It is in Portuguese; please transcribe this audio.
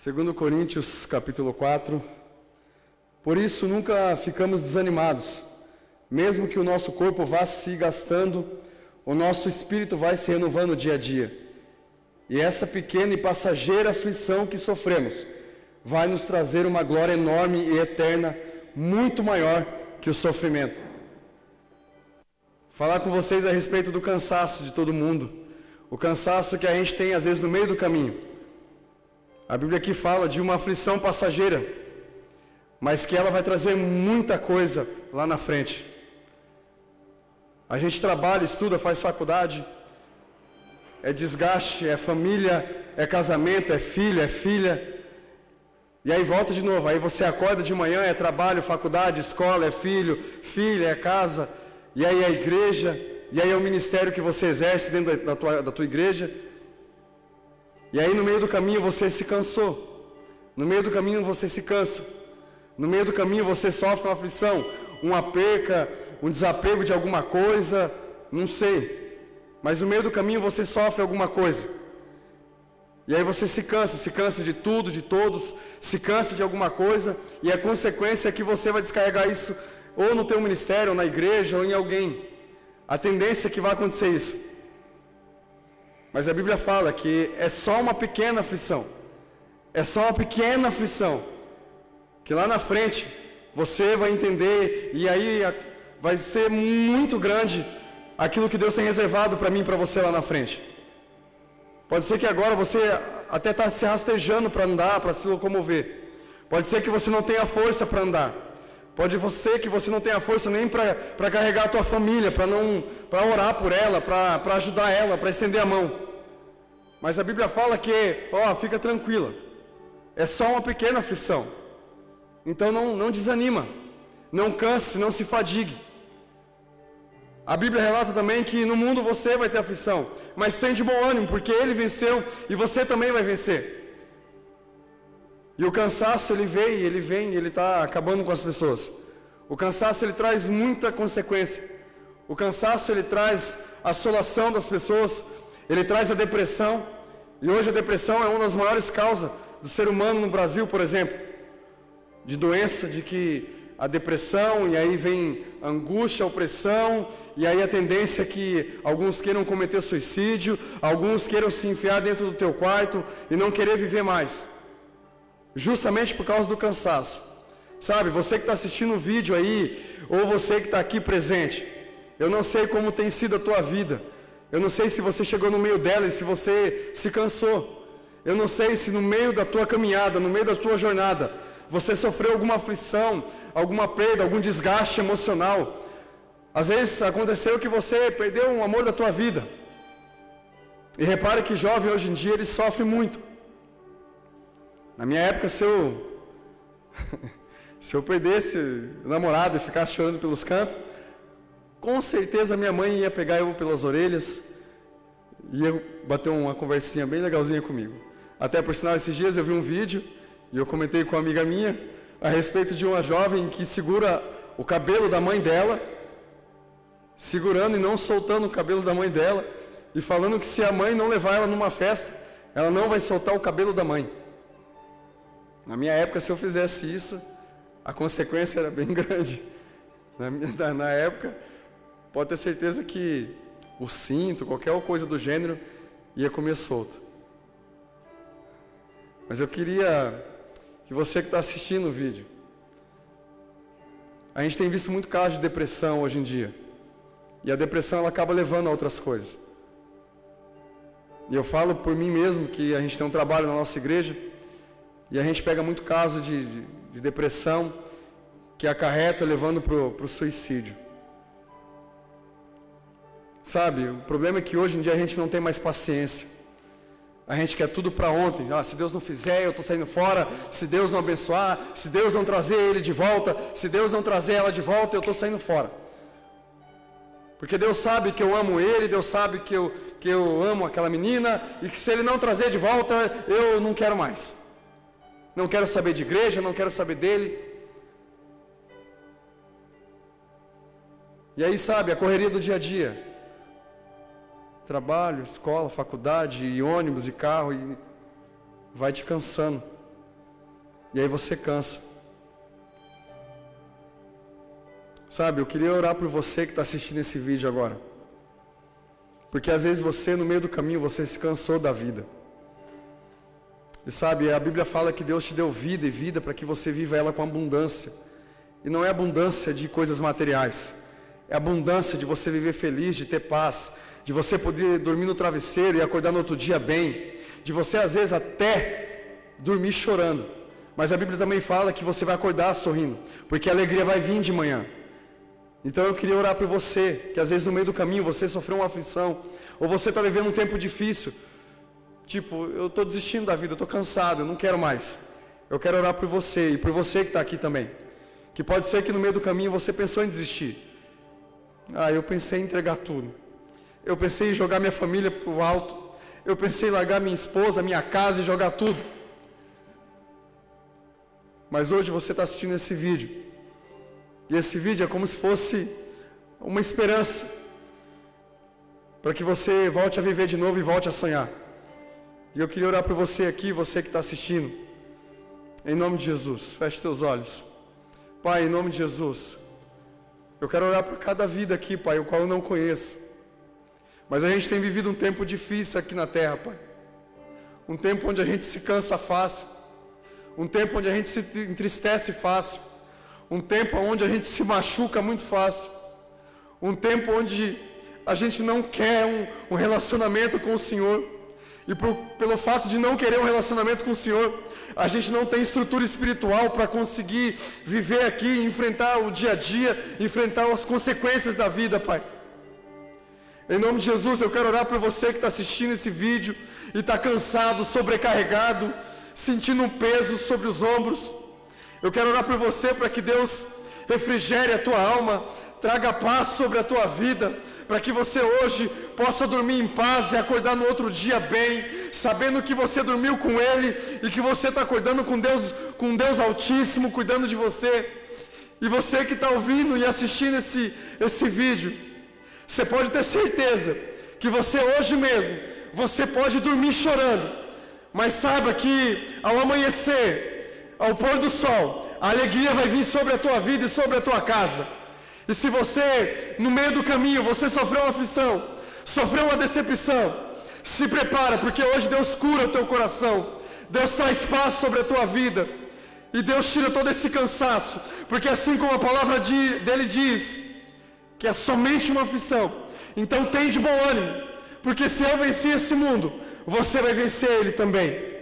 Segundo Coríntios, capítulo 4. Por isso nunca ficamos desanimados. Mesmo que o nosso corpo vá se gastando, o nosso espírito vai se renovando dia a dia. E essa pequena e passageira aflição que sofremos vai nos trazer uma glória enorme e eterna, muito maior que o sofrimento. Falar com vocês a respeito do cansaço de todo mundo, o cansaço que a gente tem às vezes no meio do caminho. A Bíblia aqui fala de uma aflição passageira, mas que ela vai trazer muita coisa lá na frente. A gente trabalha, estuda, faz faculdade, é desgaste, é família, é casamento, é filho, é filha. E aí volta de novo, aí você acorda de manhã, é trabalho, faculdade, escola, é filho, filha, é casa, e aí é a igreja, e aí é o ministério que você exerce dentro da tua, da tua igreja. E aí no meio do caminho você se cansou. No meio do caminho você se cansa. No meio do caminho você sofre uma aflição, uma perca, um desapego de alguma coisa, não sei. Mas no meio do caminho você sofre alguma coisa. E aí você se cansa, se cansa de tudo, de todos, se cansa de alguma coisa, e a consequência é que você vai descarregar isso ou no teu ministério, ou na igreja, ou em alguém. A tendência é que vai acontecer isso. Mas a Bíblia fala que é só uma pequena aflição. É só uma pequena aflição. Que lá na frente você vai entender e aí vai ser muito grande aquilo que Deus tem reservado para mim e para você lá na frente. Pode ser que agora você até está se rastejando para andar, para se locomover. Pode ser que você não tenha força para andar. Pode ser que você não tenha força nem para carregar a tua família, para orar por ela, para ajudar ela, para estender a mão. Mas a Bíblia fala que, ó, fica tranquila. É só uma pequena aflição. Então não, não desanima. Não canse, não se fadigue. A Bíblia relata também que no mundo você vai ter aflição, mas tem de bom ânimo, porque ele venceu e você também vai vencer. E o cansaço, ele vem, ele vem, ele está acabando com as pessoas. O cansaço, ele traz muita consequência. O cansaço, ele traz assolação das pessoas, ele traz a depressão. E hoje a depressão é uma das maiores causas do ser humano no Brasil, por exemplo. De doença, de que a depressão, e aí vem angústia, opressão, e aí a tendência é que alguns queiram cometer suicídio, alguns queiram se enfiar dentro do teu quarto e não querer viver mais justamente por causa do cansaço. Sabe, você que está assistindo o vídeo aí, ou você que está aqui presente, eu não sei como tem sido a tua vida, eu não sei se você chegou no meio dela e se você se cansou, eu não sei se no meio da tua caminhada, no meio da tua jornada, você sofreu alguma aflição, alguma perda, algum desgaste emocional. Às vezes aconteceu que você perdeu um amor da tua vida. E repare que jovem hoje em dia ele sofre muito. Na minha época, se eu, se eu perdesse namorado e ficasse chorando pelos cantos, com certeza minha mãe ia pegar eu pelas orelhas e ia bater uma conversinha bem legalzinha comigo. Até por sinal, esses dias eu vi um vídeo e eu comentei com uma amiga minha a respeito de uma jovem que segura o cabelo da mãe dela, segurando e não soltando o cabelo da mãe dela, e falando que se a mãe não levar ela numa festa, ela não vai soltar o cabelo da mãe. Na minha época, se eu fizesse isso, a consequência era bem grande. Na, minha, na época, pode ter certeza que o cinto, qualquer coisa do gênero, ia comer solto. Mas eu queria que você que está assistindo o vídeo, a gente tem visto muito caso de depressão hoje em dia. E a depressão ela acaba levando a outras coisas. E eu falo por mim mesmo que a gente tem um trabalho na nossa igreja e a gente pega muito caso de, de, de depressão que acarreta levando para o suicídio. Sabe, o problema é que hoje em dia a gente não tem mais paciência. A gente quer tudo para ontem. Ah, se Deus não fizer, eu estou saindo fora. Se Deus não abençoar, se Deus não trazer ele de volta, se Deus não trazer ela de volta, eu estou saindo fora. Porque Deus sabe que eu amo ele, Deus sabe que eu, que eu amo aquela menina, e que se ele não trazer de volta, eu não quero mais não quero saber de igreja, não quero saber dele. E aí, sabe, a correria do dia a dia. Trabalho, escola, faculdade, e ônibus e carro, e vai te cansando. E aí você cansa. Sabe, eu queria orar por você que está assistindo esse vídeo agora. Porque às vezes você, no meio do caminho, você se cansou da vida. E sabe, a Bíblia fala que Deus te deu vida e vida para que você viva ela com abundância. E não é abundância de coisas materiais. É abundância de você viver feliz, de ter paz, de você poder dormir no travesseiro e acordar no outro dia bem, de você às vezes até dormir chorando. Mas a Bíblia também fala que você vai acordar sorrindo, porque a alegria vai vir de manhã. Então eu queria orar por você, que às vezes no meio do caminho você sofreu uma aflição, ou você está vivendo um tempo difícil. Tipo, eu estou desistindo da vida, eu estou cansado, eu não quero mais. Eu quero orar por você e por você que está aqui também. Que pode ser que no meio do caminho você pensou em desistir. Ah, eu pensei em entregar tudo. Eu pensei em jogar minha família para o alto. Eu pensei em largar minha esposa, minha casa e jogar tudo. Mas hoje você está assistindo esse vídeo. E esse vídeo é como se fosse uma esperança para que você volte a viver de novo e volte a sonhar. E eu queria orar por você aqui, você que está assistindo. Em nome de Jesus, feche teus olhos. Pai, em nome de Jesus, eu quero orar por cada vida aqui, Pai, o qual eu não conheço. Mas a gente tem vivido um tempo difícil aqui na terra, Pai. Um tempo onde a gente se cansa fácil. Um tempo onde a gente se entristece fácil. Um tempo onde a gente se machuca muito fácil. Um tempo onde a gente não quer um, um relacionamento com o Senhor. E por, pelo fato de não querer um relacionamento com o Senhor, a gente não tem estrutura espiritual para conseguir viver aqui, enfrentar o dia a dia, enfrentar as consequências da vida, Pai. Em nome de Jesus, eu quero orar para você que está assistindo esse vídeo e está cansado, sobrecarregado, sentindo um peso sobre os ombros. Eu quero orar por você para que Deus refrigere a tua alma, traga paz sobre a tua vida, para que você hoje possa dormir em paz e acordar no outro dia bem, sabendo que você dormiu com Ele e que você está acordando com Deus, com Deus Altíssimo, cuidando de você. E você que está ouvindo e assistindo esse, esse vídeo, você pode ter certeza que você hoje mesmo, você pode dormir chorando, mas saiba que ao amanhecer, ao pôr do sol, a alegria vai vir sobre a tua vida e sobre a tua casa. E se você, no meio do caminho, você sofreu uma aflição, sofreu uma decepção, se prepara, porque hoje Deus cura o teu coração, Deus traz paz sobre a tua vida, e Deus tira todo esse cansaço, porque assim como a palavra de, dele diz, que é somente uma aflição, então tem de bom ânimo, porque se eu venci esse mundo, você vai vencer ele também.